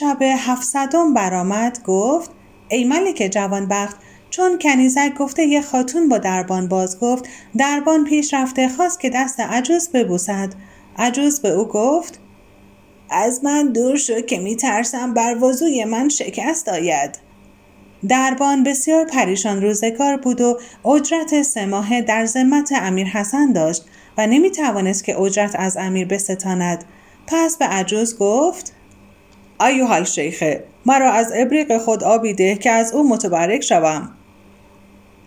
شب هفتصدم برآمد گفت ای ملک جوانبخت چون کنیزک گفته یه خاتون با دربان باز گفت دربان پیش رفته خواست که دست عجوز ببوسد. عجوز به او گفت از من دور شو که می ترسم بر وضوی من شکست آید. دربان بسیار پریشان روزگار بود و اجرت سه ماهه در ذمت امیر حسن داشت و نمی توانست که اجرت از امیر بستاند. پس به عجوز گفت ایوها الشیخه مرا از ابریق خود آبی ده که از او متبرک شوم.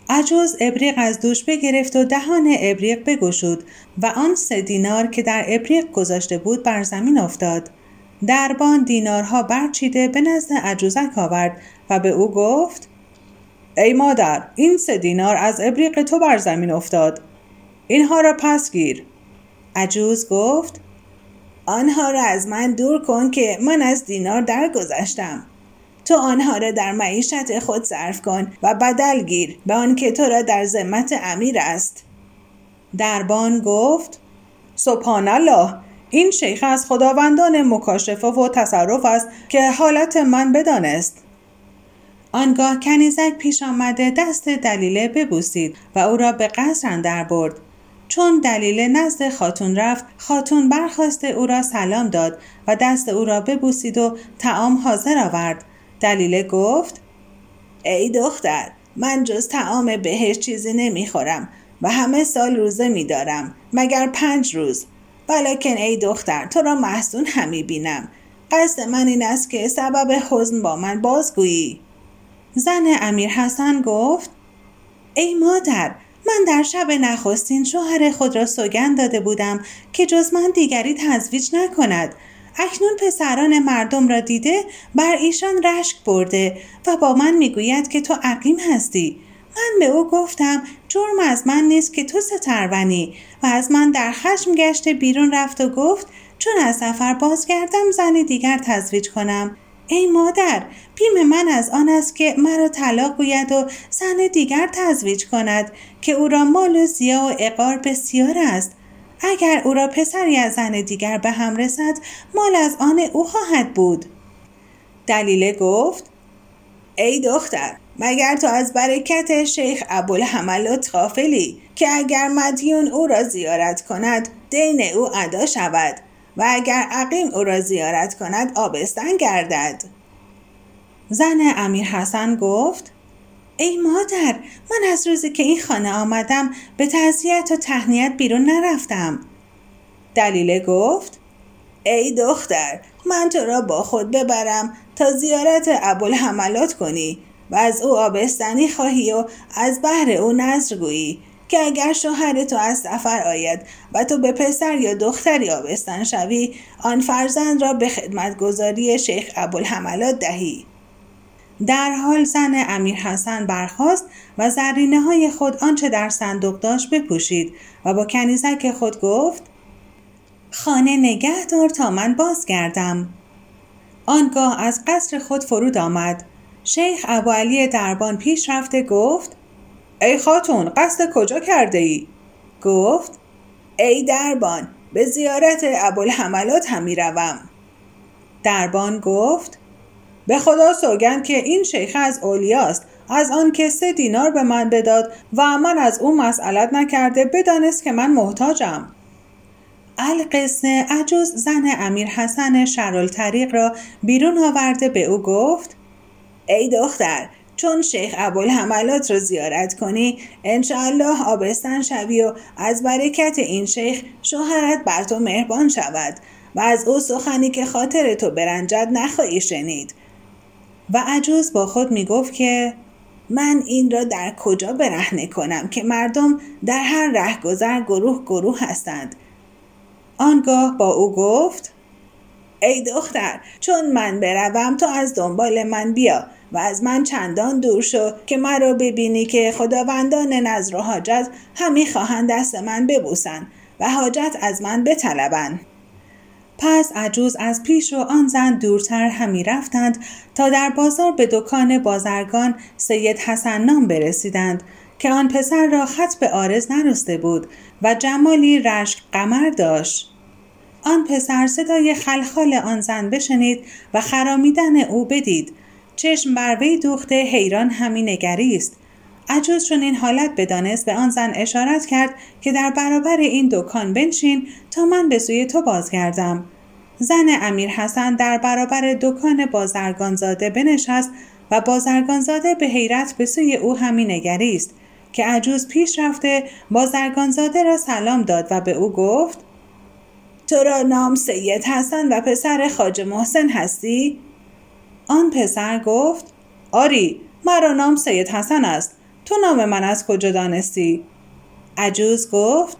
عجوز ابریق از دوش بگرفت و دهان ابریق بگشود و آن سه دینار که در ابریق گذاشته بود بر زمین افتاد. دربان دینارها برچیده به نزد عجوزک آورد و به او گفت ای مادر این سه دینار از ابریق تو بر زمین افتاد. اینها را پس گیر. عجوز گفت آنها را از من دور کن که من از دینار درگذشتم. تو آنها را در معیشت خود صرف کن و بدل گیر به آنکه تو را در ذمت امیر است. دربان گفت سبحان الله این شیخ از خداوندان مکاشفه و تصرف است که حالت من بدانست. آنگاه کنیزک پیش آمده دست دلیله ببوسید و او را به قصر اندر برد. چون دلیل نزد خاتون رفت خاتون برخواسته او را سلام داد و دست او را ببوسید و تعام حاضر آورد. دلیله گفت ای دختر من جز تعام بهش چیزی نمی‌خورم و همه سال روزه میدارم مگر پنج روز. ولیکن ای دختر تو را محزون همی بینم. قصد من این است که سبب حزن با من بازگویی. زن امیر حسن گفت ای مادر من در شب نخستین شوهر خود را سوگند داده بودم که جز من دیگری تزویج نکند. اکنون پسران مردم را دیده بر ایشان رشک برده و با من می‌گوید که تو عقیم هستی. من به او گفتم جرم از من نیست که تو سترونی. و از من در خشم گشته بیرون رفت و گفت چون از سفر بازگردم زن دیگر تزویج کنم. ای مادر بیم من از آن است که مرا طلاق گوید و زن دیگر تزویج کند که او را مال و زیا و اقار بسیار است. اگر او را پسری از زن دیگر به هم رسد مال از آن او خواهد بود. دلیله گفت ای دختر مگر تو از برکت شیخ ابوالحملات غافلی که اگر مدیون او را زیارت کند دین او ادا شود؟ و اگر عقیم او را زیارت کند آبستن گردد. زن امیر حسن گفت ای مادر من از روزی که این خانه آمدم به تعذیت و تهنیت بیرون نرفتم. دلیله گفت ای دختر من تو را با خود ببرم تا زیارت ابوالحملات کنی و از او آبستنی خواهی و از بحر او نظر گویی. که اگر شوهر تو از سفر آید و تو به پسر یا دختری آبستن شوی آن فرزند را به خدمتگذاری شیخ ابوالحملات دهی. در حال زن امیر حسن برخاست و زرینه های خود آنچه در صندوق داشت بپوشید و با کنیزک خود گفت خانه نگه دار تا من بازگردم. آنگاه از قصر خود فرود آمد. شیخ ابو علی دربان پیش رفته گفت ای خاتون قصد کجا کرده ای؟ گفت ای دربان به زیارت ابوالحملات هم می‌روم دربان گفت به خدا سوگند که این شیخ از اولیاست از آن که سه دینار به من بداد و من از او مسئلت نکرده بدانست که من محتاجم القسنه عجوز زن امیر حسن شرالطریق را بیرون آورده به او گفت ای دختر چون شیخ ابوالحملات را زیارت کنی انشاءالله آبستن شوی و از برکت این شیخ شوهرت بر تو مهربان شود و از او سخنی که خاطر تو برنجد نخواهی شنید. و عجوز با خود می گفت که من این را در کجا برهنه کنم که مردم در هر رهگذر گروه گروه هستند. آنگاه با او گفت ای دختر چون من بروم تو از دنبال من بیا. و از من چندان دور شو که مرا ببینی که خداوندان نظر و حاجت همی خواهند دست من ببوسند و حاجت از من بطلبند پس عجوز از پیش و آن زن دورتر همی رفتند تا در بازار به دکان بازرگان سید حسن نام برسیدند که آن پسر را خط به آرز نرسته بود و جمالی رشک قمر داشت. آن پسر صدای خلخال آن زن بشنید و خرامیدن او بدید چشم بر وی دوخته حیران همی نگریست عجوز چون این حالت بدانست به آن زن اشارت کرد که در برابر این دکان بنشین تا من به سوی تو بازگردم زن امیر حسن در برابر دکان بازرگانزاده بنشست و بازرگانزاده به حیرت به سوی او همی نگریست که عجوز پیش رفته بازرگانزاده را سلام داد و به او گفت تو را نام سید حسن و پسر خاج محسن هستی؟ آن پسر گفت آری مرا نام سید حسن است تو نام من از کجا دانستی؟ عجوز گفت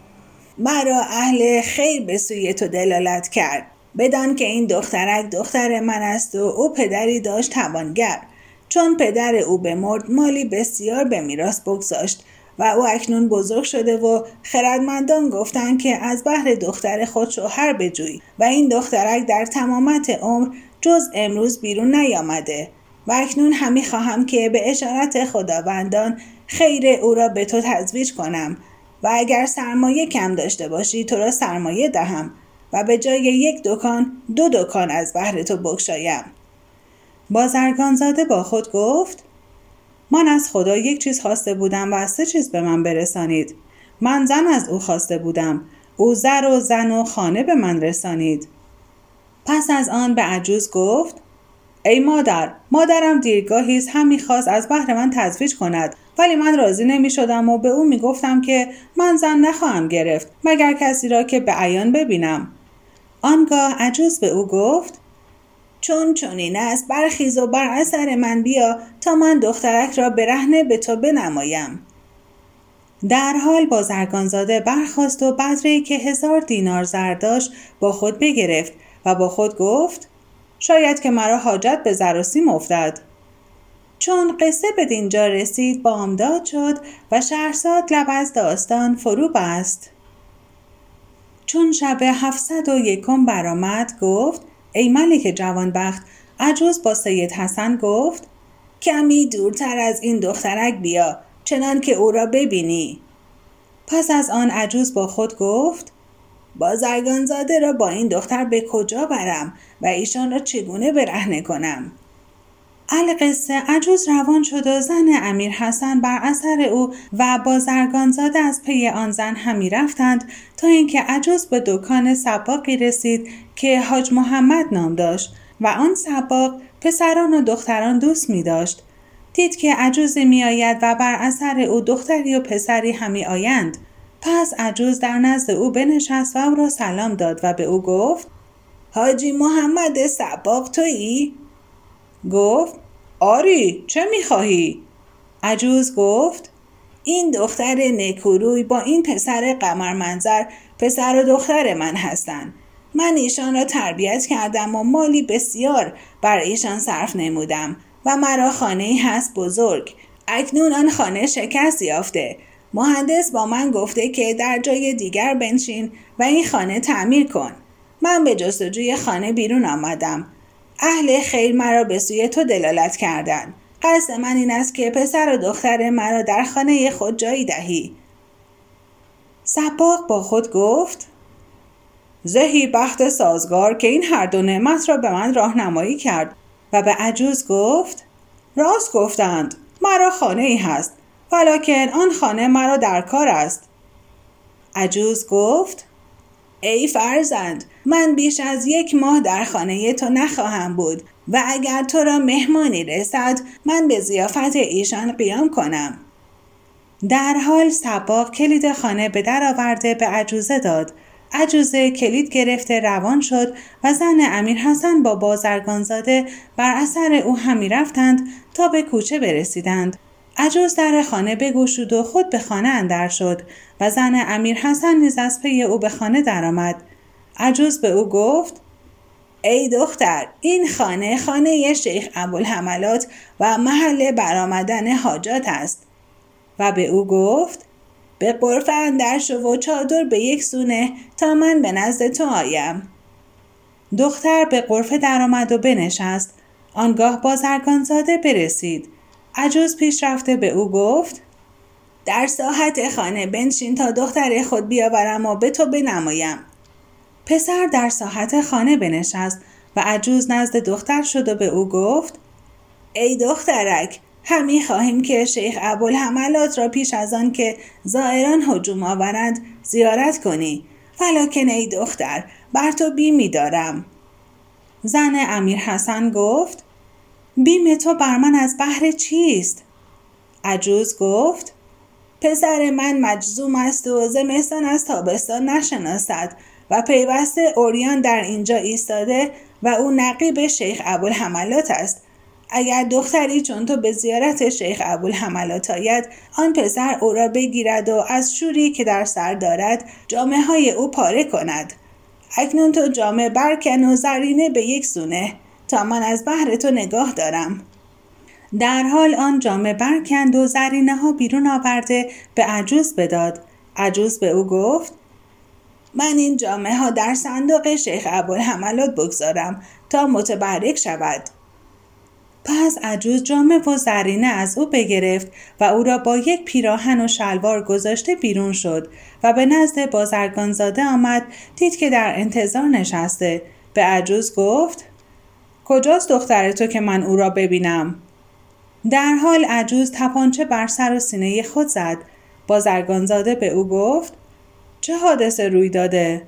مرا اهل خیر به سوی تو دلالت کرد بدان که این دخترک دختر من است و او پدری داشت توانگر چون پدر او بمرد مالی بسیار به میراث بگذاشت و او اکنون بزرگ شده و خردمندان گفتند که از بحر دختر خود شوهر بجوی و این دخترک در تمامت عمر جز امروز بیرون نیامده. و اکنون همی خواهم که به اشارت خداوندان خیر او را به تو تزویج کنم. و اگر سرمایه کم داشته باشی تو را سرمایه دهم. و به جای یک دکان دو دکان از بهر تو بگشایم. بازرگانزاده با خود گفت من از خدا یک چیز خواسته بودم و سه چیز به من برسانید. من زن از او خواسته بودم. او زر و زن و خانه به من رسانید. پس از آن به عجوز گفت ای مادر مادرم دیرگاهی هم می‌خواست از بهر من تزویج کند ولی من راضی نمی شدم و به او می گفتم که من زن نخواهم گرفت مگر کسی را که به عیان ببینم. آنگاه عجوز به او گفت چون چنین است برخیز و بر اثر من بیا تا من دخترک را برهنه به تو بنمایم. در حال بازرگانزاده برخواست و بدره که هزار دینار زر داشت با خود بگرفت و با خود گفت شاید که مرا حاجت به زر و سیم افتد. چون قصه به دینجا رسید بامداد شد و شهرزاد لب از داستان فرو بست. چون شب هفتصد و یکم برآمد گفت ای ملک جوانبخت عجوز با سید حسن گفت کمی دورتر از این دخترک بیا چنان که او را ببینی. پس از آن عجوز با خود گفت بازرگانزاده را با این دختر به کجا برم و ایشان را چگونه برهنه کنم القصه عجوز روان شد و زن امیر حسن بر اثر او و بازرگانزاده از پی آن زن همی رفتند تا اینکه عجوز به دکان سباقی رسید که حاج محمد نام داشت و آن سباق پسران و دختران دوست می داشت. دید که عجوزی می آید و بر اثر او دختری و پسری همی آیند. پس عجوز در نزد او بنشست و او را سلام داد و به او گفت حاجی محمد سباق تویی؟ گفت آری چه می‌خواهی؟ عجوز گفت این دختر نکوروی با این پسر قمر منظر پسر و دختر من هستند. من ایشان را تربیت کردم و مالی بسیار بر ایشان صرف نمودم و مرا خانه هست بزرگ اکنون آن خانه شکست یافته مهندس با من گفته که در جای دیگر بنشین و این خانه تعمیر کن. من به جستجوی خانه بیرون آمدم. اهل خیر مرا به سوی تو دلالت کردند. قصد من این است که پسر و دختر مرا در خانه خود جایی دهی. سباق با خود گفت زهی بخت سازگار که این هر دو نعمت را به من راهنمایی کرد. و به عجوز گفت راست گفتند مرا خانه ای هست. ولیکن آن خانه مرا در کار است. عجوز گفت ای فرزند من بیش از یک ماه در خانه تو نخواهم بود و اگر تو را مهمانی رسد من به زیافت ایشان قیام کنم. در حال سباق کلید خانه به در آورده به عجوزه داد. عجوزه کلید گرفته روان شد و زن امیر حسن با بازرگانزاده بر اثر او همی رفتند تا به کوچه برسیدند. عجوز در خانه بگوشود و خود به خانه اندر شد و زن امیر حسن نیز از پی او به خانه درآمد. عجوز به او گفت ای دختر این خانه خانه شیخ ابوالحملات و محل برآمدن حاجات است. و به او گفت به قرف اندر شو و چادر به یک سونه تا من به نزد تو آیم. دختر به قرفه درآمد و بنشست. آنگاه بازرگانزاده برسید. عجوز پیش رفته به او گفت در ساحت خانه بنشین تا دختر خود بیاورم و به تو بنمایم. پسر در ساحت خانه بنشست و عجوز نزد دختر شد و به او گفت ای دخترک همی خواهیم که شیخ ابوالحملات را پیش از آن که زائران هجوم آورند زیارت کنی. فلاکن ای دختر بر تو بیمی دارم. زن امیر حسن گفت بیم تو بر من از بحر چیست؟ عجوز گفت پسر من مجزوم است و زمستان از تابستان نشناسد و پیوسته اوریان در اینجا ایستاده و او نقیب شیخ ابوالحملات است. اگر دختری چون تو به زیارت شیخ ابوالحملات آید آن پسر او را بگیرد و از شوری که در سر دارد جامعه های او پاره کند. اکنون تو جامعه برکن و زرینه به یک سونه. تا من از بحر تو نگاه دارم. در حال آن جامعه برکند و زرینه ها بیرون آورده به عجوز بداد. عجوز به او گفت من این جامعه ها در صندوق شیخ ابوالحملات بگذارم تا متبرک شود. پس عجوز جامه و زرینه از او بگرفت و او را با یک پیراهن و شلوار گذاشته بیرون شد و به نزد بازرگانزاده آمد دید که در انتظار نشسته. به عجوز گفت کجاست دختر تو که من او را ببینم؟ در حال عجوز تپانچه بر سر و سینه خود زد. بازرگانزاده به او گفت چه حادثه روی داده؟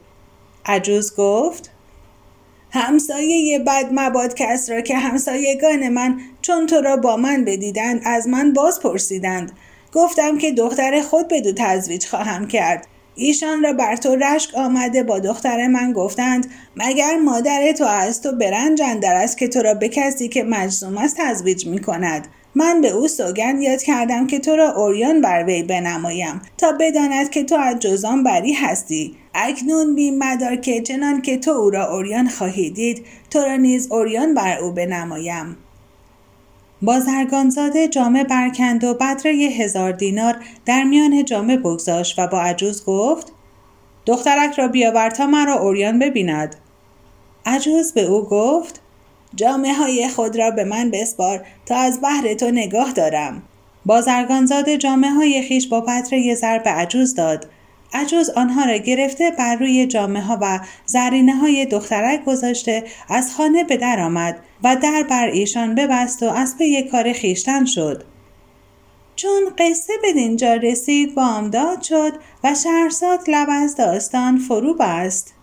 عجوز گفت همسایه بد مباد کس را که همسایگان من چون تو را با من بدیدند از من باز پرسیدند. گفتم که دختر خود بدو تزویج خواهم کرد. ایشان را بر تو رشک آمده با دختر من گفتند مگر مادر تو از تو برنج اندر است که تو را به کسی که مجزوم است تزویج می کند؟ من به او سوگند یاد کردم که تو را اوریان بر وی بنمایم تا بداند که تو از جزان بری هستی. اکنون بیم مدار که چنان که تو او را اوریان خواهی دید تو را نیز اوریان بر او بنمایم. بازرگانزاده جامه برکند و بدره هزار دینار در میان جامه بگذاشت و با عجوز گفت دخترک را بیاور تا مرا اوریان ببیند. عجوز به او گفت جامعه های خود را به من بسپار تا از بحر تو نگاه دارم. بازرگانزاده جامعه های خیش با پتر زر به عجوز داد عجوز آنها را گرفته بر روی جامعه ها و زرینه های دخترک گذاشته از خانه به در آمد و در بر ایشان ببست و از پی کار خیشتن شد. چون قصه به دینجا رسید بامداد شد و شهرزاد لب از داستان فرو بست.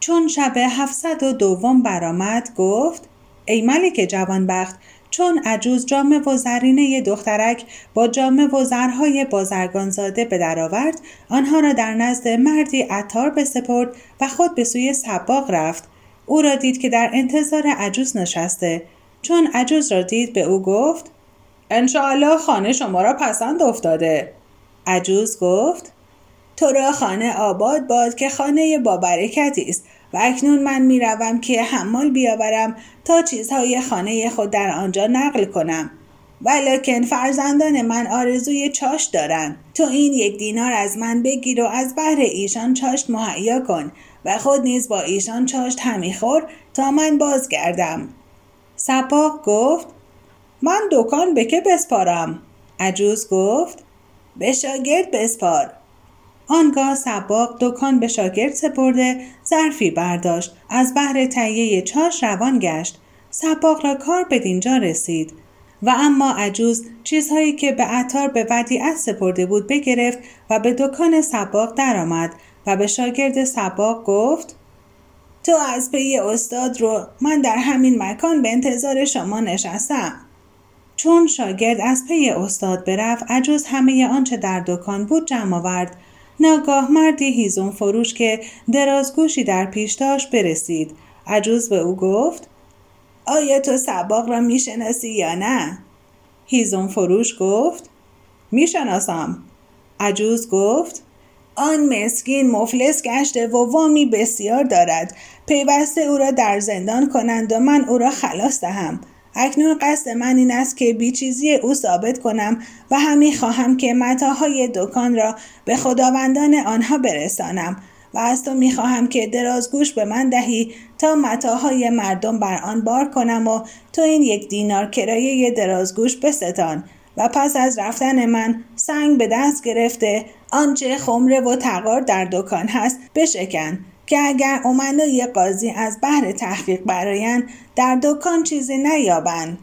چون شب هفتصد و دوم برآمد گفت ای ملک جوانبخت چون عجوز جامه و زرینه دخترک با جامه و زرهای بازرگانزاده به درآورد آنها را در نزد مردی عطار بسپرد و خود به سوی سباق رفت. او را دید که در انتظار عجوز نشسته. چون عجوز را دید به او گفت انشاءالله خانه شما را پسند افتاده. عجوز گفت تو را خانه آباد باد که خانه با برکتی است. و اکنون من می‌روم که حمال بیاورم تا چیزهای خانه خود در آنجا نقل کنم. ولکن فرزندان من آرزوی چاش دارند. تو این یک دینار از من بگیر و از بهر ایشان چاشت مهیا کن و خود نیز با ایشان چاشت همی خور تا من بازگردم. سپاق گفت من دکان به که بسپارم؟ عجوز گفت به شاگرد بسپار. آنگاه سباق دکان به شاگرد سپرده ظرفی برداشت. از بهر تهیه چاش روان گشت. سباق را کار به دینجا رسید. و اما عجوز چیزهایی که به عطار به ودیعت سپرده بود بگرفت و به دکان سباق درآمد و به شاگرد سباق گفت تو از پی استاد رو من در همین مکان به انتظار شما نشستم. چون شاگرد از پی استاد برفت عجوز همه آنچه در دکان بود جمع آورد. ناگاه مردی هیزون فروش که درازگوشی در پیش داشت برسید. عجوز به او گفت آیا تو سباق را می‌شناسی یا نه؟ هیزون فروش گفت می‌شناسم. عجوز گفت آن مسکین مفلس گشته و وامی بسیار دارد. پیوسته او را در زندان کنند و من او را خلاص دهم. اکنون قصد من این است که بیچیزی او ثابت کنم و همی خواهم که متاهای دکان را به خداوندان آنها برسانم و از تو می‌خواهم که درازگوش به من دهی تا متاهای مردم بر آن بار کنم و تو این یک دینار کرایه درازگوش بستان و پس از رفتن من سنگ به دست گرفته آنچه خمره و تقار در دکان هست بشکن. که اگر امنای قاضی از بحر تحقیق براین در دکان چیزی نیابند.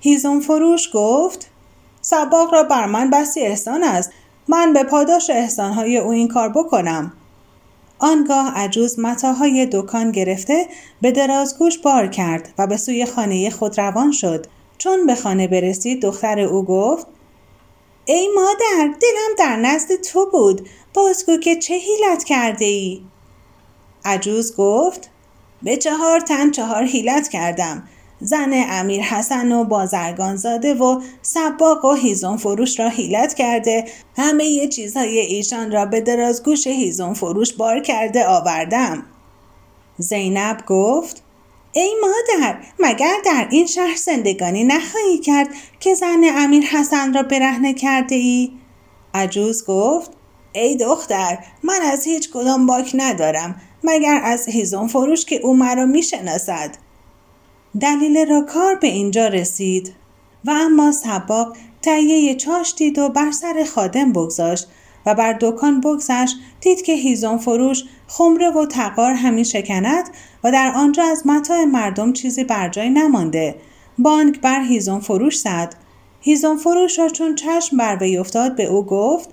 هیزون فروش گفت سباق را بر من بسی احسان است. من به پاداش احسانهای او این کار بکنم. آنگاه عجوز متاهای دکان گرفته به درازگوش بار کرد و به سوی خانه خود روان شد. چون به خانه برسید دختر او گفت ای مادر دلم در نزد تو بود. بازگو که چه حیلت کرده ای؟ عجوز گفت به چهار تن چهار حیلت کردم. زن امیر حسن و بازرگان زاده و سباق و هیزون فروش را حیلت کرده همه یه چیزهای ایشان را به درازگوش هیزون فروش بار کرده آوردم. زینب گفت ای مادر مگر در این شهر زندگانی نخواهی کرد که زن امیر حسن را برهنه کرده ای؟ عجوز گفت ای دختر من از هیچ کدام باک ندارم. مگر از هیزون فروش که او مرا می‌شناسد؟ دلیل را کار به اینجا رسید و اما سباق تهیه چاش دید و بر سر خادم بگذاشت و بر دکان بگذشت دید که هیزون فروش خمره و تقار همین شکند و در آنجا از متاع مردم چیزی بر جای نمانده. بانک بر هیزون فروش زد. هیزون فروش را چون چشم بر وی افتاد به او گفت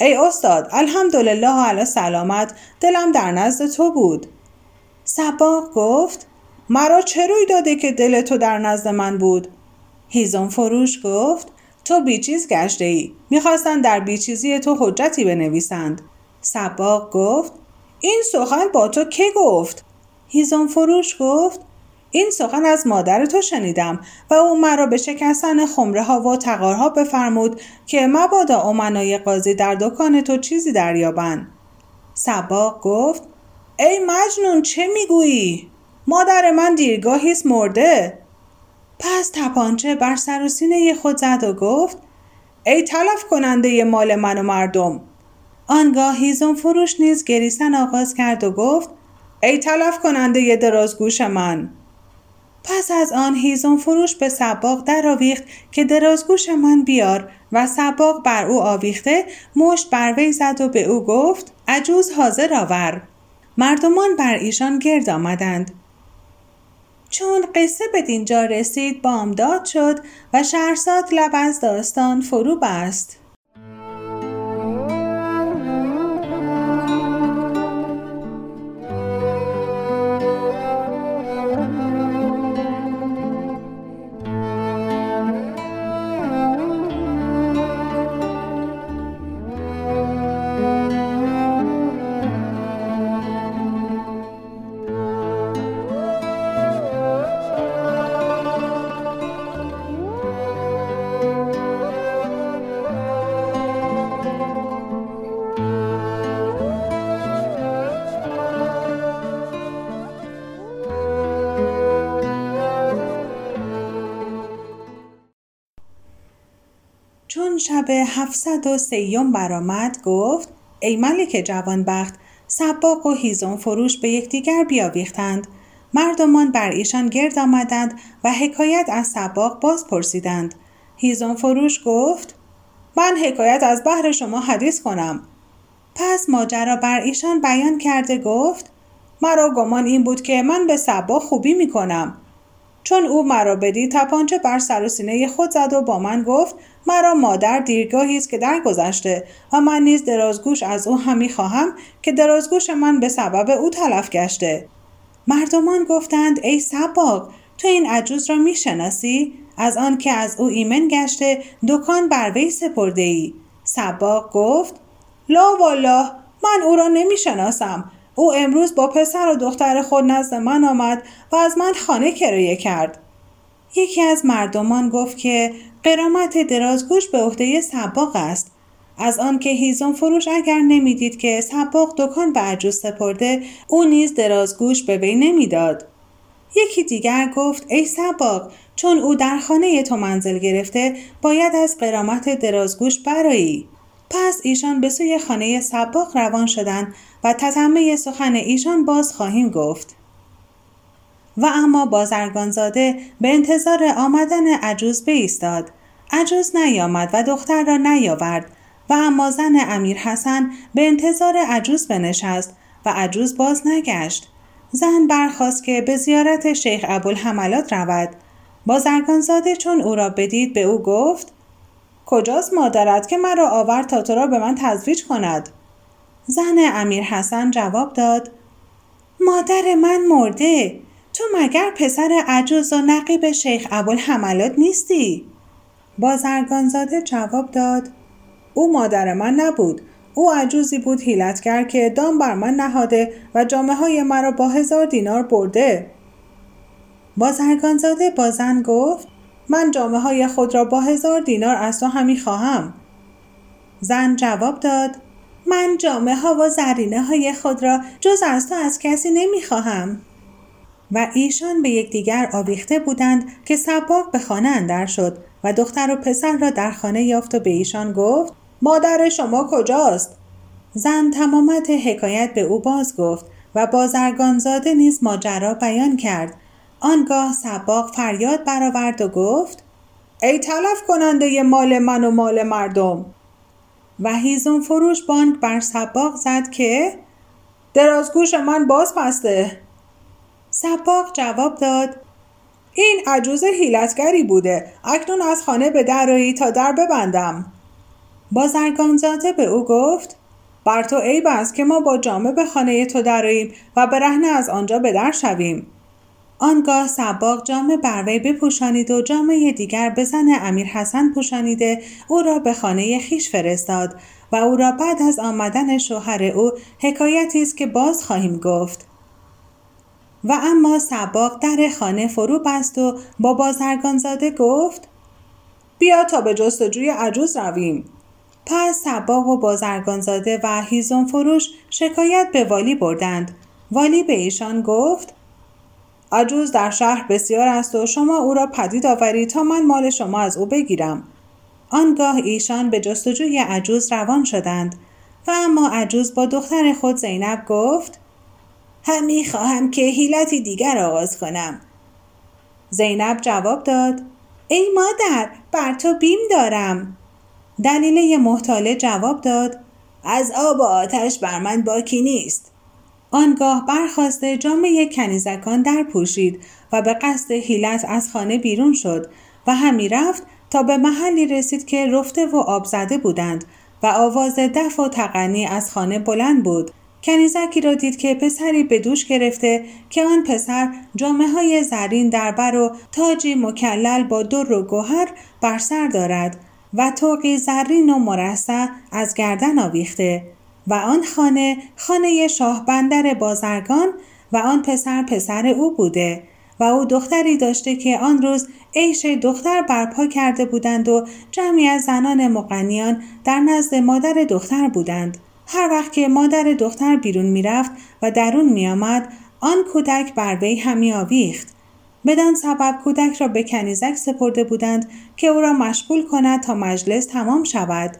ای استاد الحمدلله علی سلامت دلم در نزد تو بود. سباق گفت مرا چه روی داده که دل تو در نزد من بود؟ هیزون فروش گفت تو بیچیز گشته ای می‌خواستند در بیچیزی تو حجتی بنویسند. سباق گفت این سخن با تو که گفت؟ هیزون فروش گفت این سخن از مادر تو شنیدم و او مرا به شکستن خمره ها و تقارها بفرمود که مبادا امنای قاضی در دکان تو چیزی دریابند. سباق گفت ای مجنون چه می‌گویی؟ مادر من دیرگاهیست مرده. پس تپانچه بر سر و سینه خود زد و گفت ای تلف کننده مال من و مردم. آنگاه هیزون فروش نیز گریستن آغاز کرد و گفت ای تلف کننده درازگوش من. پس از آن هیزون فروش به سباق درآویخت که درازگوش من بیار و سباق بر او آویخته مشت بر وی زد و به او گفت عجوز حاضر آور. مردمان بر ایشان گرد آمدند. چون قصه به دینجا رسید بامداد شد و شهرزاد لب از داستان فرو بست. و سیوم برآمد گفت ای ملک جوانبخت سباق و هیزم فروش به یکدیگر بیاویختند. مردمان بر ایشان گرد آمدند و حکایت از سباق باز پرسیدند. هیزم فروش گفت من حکایت از بحر شما حدیث کنم. پس ماجرا بر ایشان بیان کرده گفت مرا گمان این بود که من به سبا خوبی می کنم چون او مرا بدید تپانچه بر سر و سینه خود زد و با من گفت مرا مادر دیرگاهی است که درگذشته و من نیز درازگوش از او همی خواهم که درازگوش من به سبب او تلف گشته. مردمان گفتند ای سباق تو این عجوز را می‌شناسی از آن که از او ایمن گشته دکان بر وی سپرده ای سباق گفت لا والا من او را نمی‌شناسم او امروز با پسر و دختر خود نزد من آمد و از من خانه کرایه کرد. یکی از مردمان گفت که قرامت درازگوش به عهده سباق است. از آنکه هیزم فروش اگر نمی‌دید که سباق دکان به عجوز سپرده او نیز درازگوش به وی نمی‌داد. یکی دیگر گفت ای سباق چون او در خانه تو منزل گرفته باید از قرامت درازگوش برایی. پس ایشان به سوی خانه سباق روان شدند و تتمه سخن ایشان باز خواهیم گفت. و اما بازرگانزاده به انتظار آمدن عجوز بایستاد عجوز نیامد و دختر را نیاورد و اما زن امیر حسن به انتظار عجوز بنشست و عجوز باز نگشت. زن برخواست که به زیارت شیخ ابوالحملات رود. بازرگانزاده چون او را بدید به او گفت کجاست مادرت که مرا آورد تا تو را به من تزویج کند؟ زن امیر حسن جواب داد مادر من مرده تو مگر پسر عجوز و نقیب شیخ ابوالحملات نیستی؟ بازرگانزاده جواب داد او مادر من نبود او عجوزی بود هیلتگر که دام بر من نهاده و جامعه های مرا با هزار دینار برده. بازرگانزاده با زن گفت من جامعه های خود را با هزار دینار از تو همی خواهم زن جواب داد من جامعه ها و زرینه های خود را جز از تو از کسی نمی خواهم. و ایشان به یکدیگر آویخته بودند که سباق به خانه اندر شد و دختر و پسر را در خانه یافت و به ایشان گفت مادر شما کجاست زن تمامت حکایت به او باز گفت و بازرگانزاده نیز ماجرا بیان کرد آنگاه سباق فریاد برآورد و گفت ای تلف کننده مال من و مال مردم. و هیزون فروش بانک بر سباق زد که درازگوش من باز بسته سباق جواب داد این عجوز حیلتگری بوده اکنون از خانه به درایی تا در ببندم. بازرگانزاده به او گفت بر تو عیب است که ما با جامه به خانه تو دراییم و به رهنه از آنجا به در شویم. آنگاه سباق جامه بر وی بپوشانید و جامعه دیگر به زن امیر حسن پوشانیده او را به خانه خیش فرستاد و او را بعد از آمدن شوهر او حکایتی است که باز خواهیم گفت. و اما سباق در خانه فرو بست و با بازرگانزاده گفت بیا تا به جستجوی عجوز رویم. پس سباق و بازرگانزاده و هیزم فروش شکایت به والی بردند. والی به ایشان گفت عجوز در شهر بسیار است و شما او را پدید آورید تا من مال شما از او بگیرم. آنگاه ایشان به جستجوی عجوز روان شدند و اما عجوز با دختر خود زینب گفت همی خواهم که حیلتی دیگر آغاز کنم. زینب جواب داد ای مادر بر تو بیم دارم. دلیله محتاله جواب داد از آب و آتش بر من باکی نیست. آنگاه برخواسته جامعه کنیزکان در پوشید و به قصد حیلت از خانه بیرون شد و همی رفت تا به محلی رسید که رفته و آب زده بودند و آواز دف و تقنی از خانه بلند بود. کنیزکی را دید که پسری به دوش گرفته که آن پسر جامعه های زرین در بر و تاجی مکلل با در و گوهر بر سر دارد و توقی زرین و مرصع از گردن آویخته. و آن خانه خانه شاه بندر بازرگان و آن پسر پسر او بوده و او دختری داشته که آن روز عیش دختر برپا کرده بودند و جمعی از زنان مقنیان در نزد مادر دختر بودند. هر وقت که مادر دختر بیرون می‌رفت و درون میآمد آن کودک بر وی همی آویخت. بدان سبب کودک را به کنیزک سپرده بودند که او را مشغول کند تا مجلس تمام شود.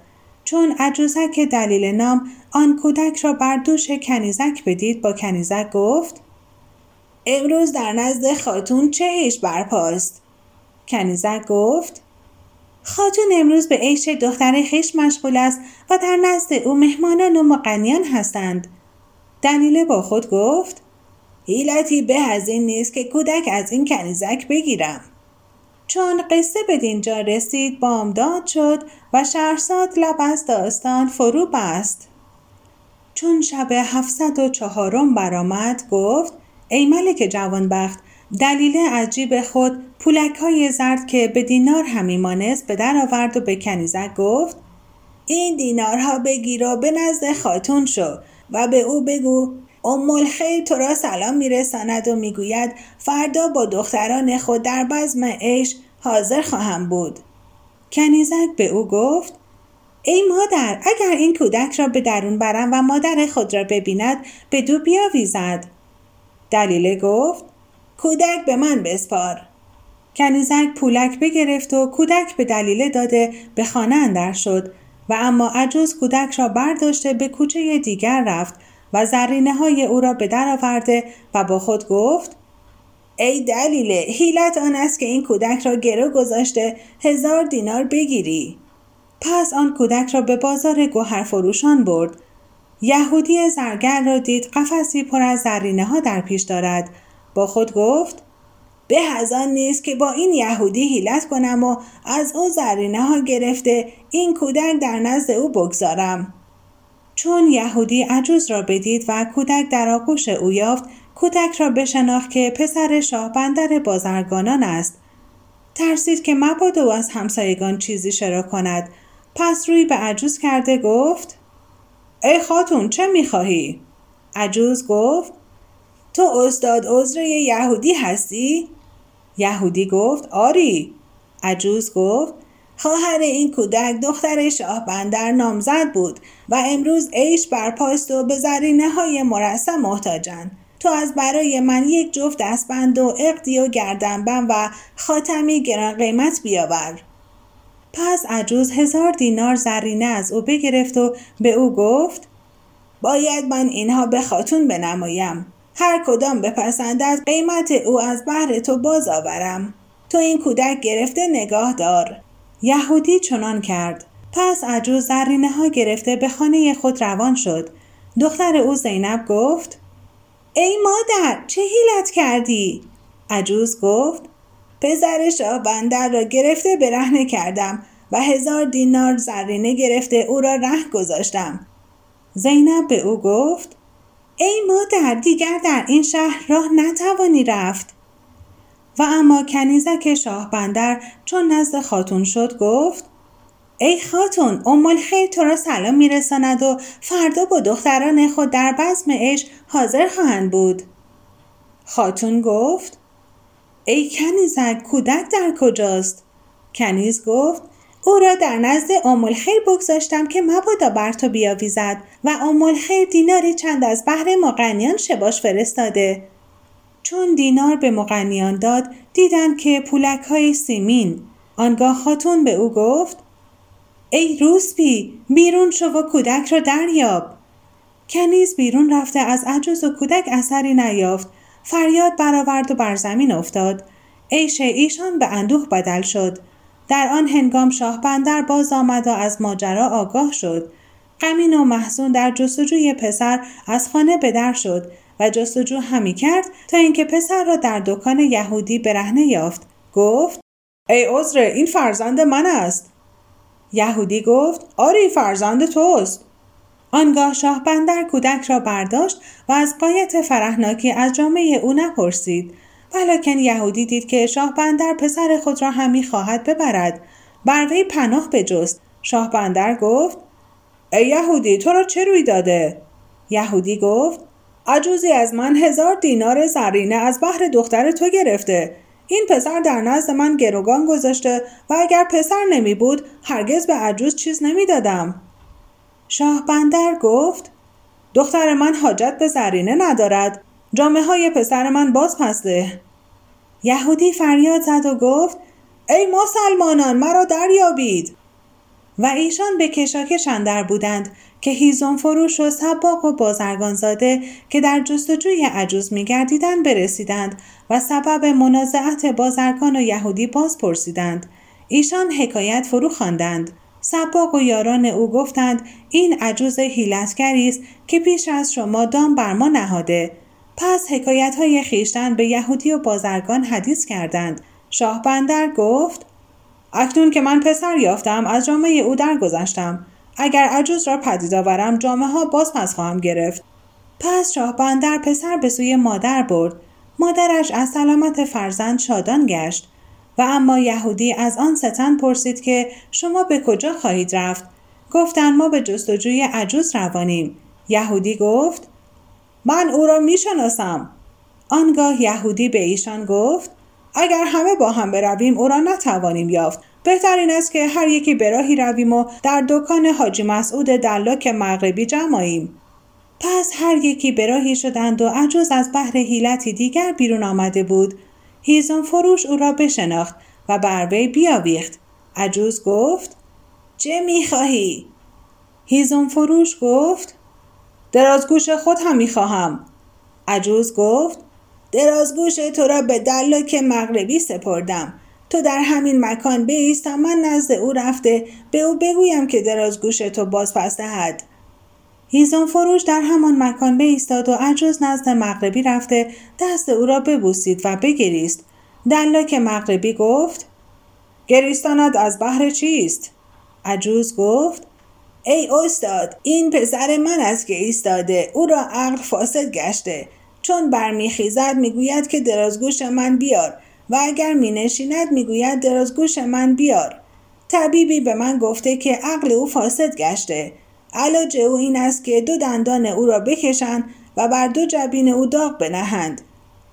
چون عجوزک دلیل نام آن کودک را بر دوش کنیزک بدید با کنیزک گفت امروز در نزد خاتون چه عیش برپاست؟ کنیزک گفت خاتون امروز به عیش دختر خیش مشغول است و در نزد او مهمانان و مقنیان هستند. دلیله با خود گفت حیلتی به از این نیست که کودک از این کنیزک بگیرم. چون قصه به دینجا رسید بامداد شد و شهرزاد لب از داستان فرو بست. چون شب هفتصد و چهارم برآمد گفت ای ملک جوانبخت دلیل از جیب خود پولک های زرد که به دینار همی مانست به در آورد و به کنیزک گفت این دینارها بگیر و به نزد خاتون شو و به او بگو ام الخیر تو را سلام میرساند و می‌گوید فردا با دختران خود در بزم عیش حاضر خواهم بود. کنیزک به او گفت ای مادر اگر این کودک را به درون برم و مادر خود را ببیند به دو بیاویزد. دلیله گفت کودک به من بسپار. کنیزک پولک بگرفت و کودک به دلیله داده به خانه اندر شد و اما عجوز کودک را برداشته به کوچه دیگر رفت و زرینه های او را به در آورده و با خود گفت ای دلیله حیلت آن است که این کودک را گرو گذاشته هزار دینار بگیری. پس آن کودک را به بازار گوهر فروشان برد. یهودی زرگر را دید قفسی پر از زرینه ها در پیش دارد. با خود گفت به از آن نیست که با این یهودی حیلت کنم و از او زرینه ها گرفته این کودک در نزد او بگذارم. چون یهودی عجوز را بدید و کودک در آغوش او یافت کودک را بشناخت که پسر شاه بندر بازرگانان است ترسید که مبادا او از همسایگان چیزی شرا کند پس روی به عجوز کرده گفت ای خاتون چه می‌خواهی؟ عجوز گفت تو استاد عذر یهودی هستی؟ یهودی گفت آری عجوز گفت خواهر این کودک دختر شاه بندر نامزد بود و امروز عیش برپاست و به زرینه های مرسم محتاجن تو از برای من یک جفت دستبند و اقدی و گردنبند و خاتمی گران قیمت بیاور. پس عجوز هزار دینار زرینه از او بگرفت و به او گفت باید من اینها به خاتون بنمایم. هر کدام بپسندد قیمت او از بهر تو باز آورم. تو این کودک گرفته نگاه دار. یهودی چنان کرد پس عجوز زرینه ها گرفته به خانه خود روان شد. دختر او زینب گفت ای مادر چه حیلت کردی؟ عجوز گفت پسر شاه بندر را گرفته به رهنه کردم و هزار دینار زرینه گرفته او را ره گذاشتم. زینب به او گفت ای مادر دیگر در این شهر راه نتوانی رفت. و اما کنیزک شاه بندر چون نزد خاتون شد گفت ای خاتون ام الخیر تو را سلام میرساند و فردا با دختران خود در بزم عشق حاضر خواهند بود. خاتون گفت ای کنیزک کودک در کجاست؟ کنیز گفت او را در نزد ام الخیر بگذاشتم که مبادا بر تو بیاویزد و ام الخیر دیناری چند از بهر مقنیان شباش فرستاده. چون دینار به مقنیان داد دیدند که پولک های سیمین. آنگاه خاتون به او گفت ای روسپی بیرون شو و کودک را دریاب. کنیز بیرون رفته از عجوز و کودک اثری نیافت. فریاد برآورد و بر زمین افتاد. عیش ایشان به اندوه بدل شد. در آن هنگام شاه بندر باز آمد و از ماجرا آگاه شد. غمین و محزون در جستجوی پسر از خانه به در شد. و جستجو همی کرد تا اینکه پسر را در دکان یهودی برهنه یافت. گفت ای عذر این فرزند من است. یهودی گفت آری فرزند توست. آنگاه شاه بندر کودک را برداشت و از قایت فرهناکی از جامعه او نپرسید. ولیکن یهودی دید که شاه بندر پسر خود را همی خواهد ببرد. بر وی پناه بجست. شاه بندر گفت ای یهودی تو را چه روی داده؟ یهودی گفت عجوزی از من هزار دینار زرینه از بحر دختر تو گرفته. این پسر در نزد من گروگان گذاشته و اگر پسر نمی بود هرگز به عجوز چیز نمی دادم. شاه بندر گفت دختر من حاجت به زرینه ندارد. جامعه های پسر من باز پسته یهودی فریاد زد و گفت ای مسلمانان مرا دریابید. و ایشان به کشاکش اندر بودند که هیزم فروش و سباق و بازرگانزاده که در جستجوی عجوز میگردیدند برسیدند و سبب منازعت بازرگان و یهودی باز پرسیدند. ایشان حکایت فرو خواندند. سباق و یاران او گفتند این عجوز هیلتگری است که پیش از شما دام بر ما نهاده. پس حکایت های خیشتن به یهودی و بازرگان حدیث کردند. شاه بندر گفت اکنون که من پسر یافتم از جامعه او درگذشتم. اگر عجوز را پدید آورم جامعه ها باز پس خواهم گرفت. پس شاه بندر پسر به سوی مادر برد. مادرش از سلامت فرزند شادان گشت و اما یهودی از آن ستن پرسید که شما به کجا خواهید رفت؟ گفتند ما به جستجوی عجوز روانیم. یهودی گفت من او را می‌شناسم. آنگاه یهودی به ایشان گفت اگر همه با هم برویم او را نتوانیم یافت. بهترین است که هر یکی به راهی رویم و در دکان حاجی مسعود دلاک مغربی جمعیم. پس هر یکی به راهی شدند و عجوز از بحر حیلتی دیگر بیرون آمده بود. هیزم فروش او را بشناخت و بر وی بیاویخت. عجوز گفت چه می‌خواهی؟ هیزم فروش گفت درازگوش خود هم می‌خواهم. عجوز گفت درازگوش تو را به دلاک مغربی سپردم. تو در همین مکان بیست تا من نزد او رفته به او بگویم که درازگوش تو باز پس دهد. هیزم فروش در همان مکان ایستاد و عجوز نزد مغربی رفته دست او را ببوسید و بگریست. دلاک مغربی گفت گریستانت از بحر چیست؟ عجوز گفت ای استاد این پسر من است که ایستاده او را عقل فاسد گشته. چون برمیخیزد می‌گوید که درازگوش من بیار و اگر می نشیند می‌گوید درازگوش من بیار. طبیبی به من گفته که عقل او فاسد گشته. علاج او این است که دو دندان او را بکشند و بر دو جبین او داغ بنهند.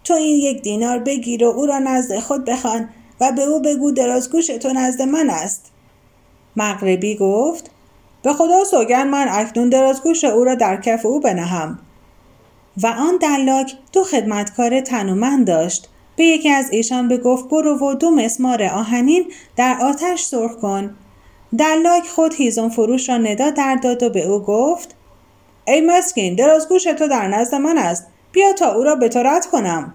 تو این یک دینار بگیر و او را نزد خود بخوان و به او بگو درازگوش تو نزد من است. مغربی گفت به خدا سوگن من اکنون درازگوش او را در کف او بنهم. و آن دلاک دو خدمتکار تنومند داشت. به یکی از ایشان بگفت برو و دو مسمار آهنین در آتش سرخ کن. دلاک خود هیزم فروش را ندا در داد و به او گفت ای مسکین درازگوش تو در نزد من است. بیا تا او را به کنم.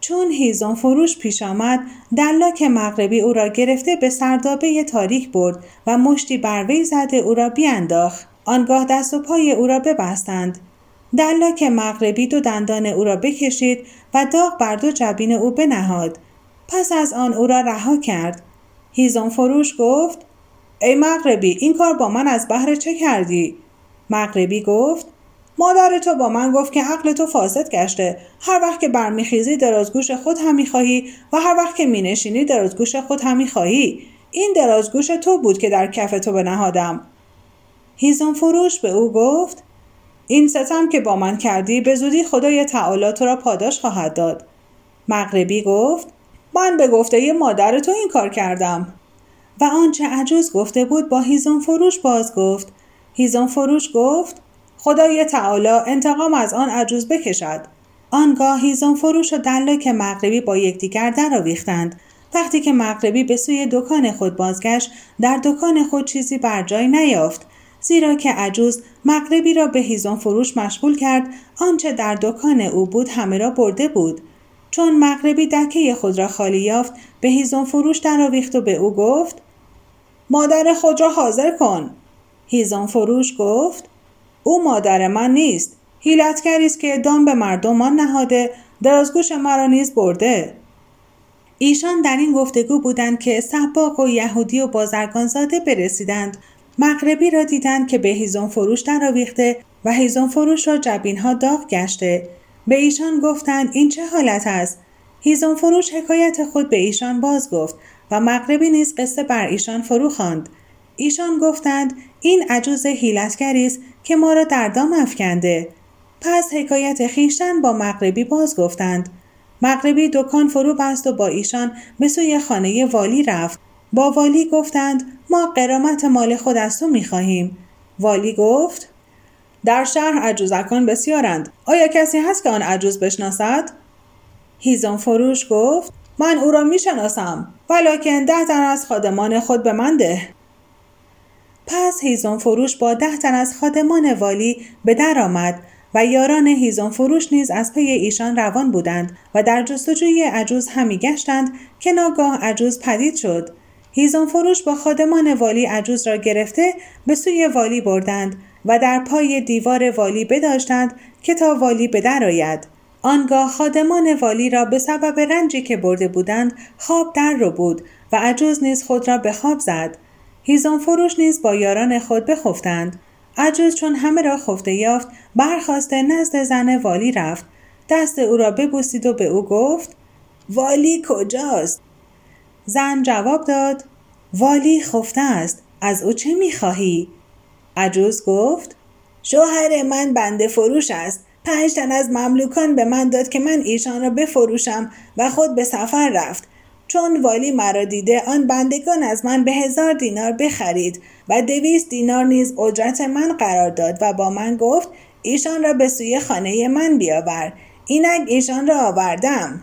چون هیزم فروش پیش آمد دلاک مغربی او را گرفته به سردابه تاریک برد و مشتی بر وی زده او را بیانداخت آنگاه دست و پای او را ببستند. دلاک مغربی دو دندان او را بکشید و داغ بر دو جبین او بنهاد. پس از آن او را رها کرد. هیزم فروش گفت ای مغربی این کار با من از بهر چه کردی؟ مغربی گفت مادر تو با من گفت که عقل تو فاسد گشته. هر وقت که برمیخیزی درازگوش خود هم می‌خواهی و هر وقت که مینشینی درازگوش خود هم می‌خواهی این درازگوش تو بود که در کف تو بنهادم. هیزم فروش به او گفت این ستم که با من کردی به زودی خدای تعالی تو را پاداش خواهد داد. مغربی گفت من به گفته مادر تو این کار کردم. و آنچه عجوز گفته بود با هیزم فروش باز گفت. هیزم فروش گفت خدای تعالی انتقام از آن عجوز بکشد. آنگاه هیزم فروش و دلاک مغربی با یکدیگر درآویختند وقتی که مغربی به سوی دکان خود بازگشت در دکان خود چیزی بر جای نیافت. زیرا که عجوز مغربی را به هیزم فروش مشغول کرد آنچه در دکان او بود همه را برده بود. چون مغربی دکه خود را خالی یافت به هیزم فروش درآویخت و به او گفت مادر خود را حاضر کن. هیزم فروش گفت او مادر من نیست. هیلتگری است که دام به مردمان نهاده درازگوش مرا نیز برده. ایشان در این گفتگو بودند که سباق و یهودی و بازرگانزاده برسیدند. مغربی را دیدند که به هیزم فروش درآویخته و هیزم فروش را جبینها داغ گشته. به ایشان گفتند این چه حالت است؟ هیزم فروش حکایت خود به ایشان باز گفت و مغربی نیز قصه بر ایشان فرو خواند. ایشان گفتند این عجوز حیلتگری است که ما را در دام افکنده. پس حکایت خیشتن با مغربی باز گفتند. مغربی دکان فرو بست و با ایشان به سوی خانه والی رفت. با والی گفتند قرامت مال خود از تو می‌خواهیم. والی گفت در شهر عجوزکان بسیارند. آیا کسی هست که آن عجوز بشناسد؟ هیزم فروش گفت من او را می‌شناسم ولیکن ده تن از خادمان خود به من ده. پس هیزم فروش با ده تن از خادمان والی به در آمد و یاران هیزم فروش نیز از پی ایشان روان بودند و در جستجوی عجوز همی گشتند که ناگاه عجوز پدید شد. هیزم فروش با خادمان والی عجوز را گرفته به سوی والی بردند و در پای دیوار والی بداشتند که تا والی به در آید. آنگاه خادمان والی را به سبب رنجی که برده بودند خواب در رو بود و عجوز نیز خود را به خواب زد. هیزم فروش نیز با یاران خود بخفتند. عجوز چون همه را خفته یافت برخواسته نزد زن والی رفت. دست او را ببوسید و به او گفت والی کجاست؟ زن جواب داد والی خفته است از او چه می‌خواهی؟ عجوز گفت شوهر من بنده فروش است. پنج تن از مملوکان به من داد که من ایشان را بفروشم و خود به سفر رفت. چون والی مرا دیده آن بندگان از من به هزار دینار بخرید و دویست دینار نیز اجرت من قرار داد و با من گفت ایشان را به سوی خانه من بیاور. اینک ایشان را آوردم.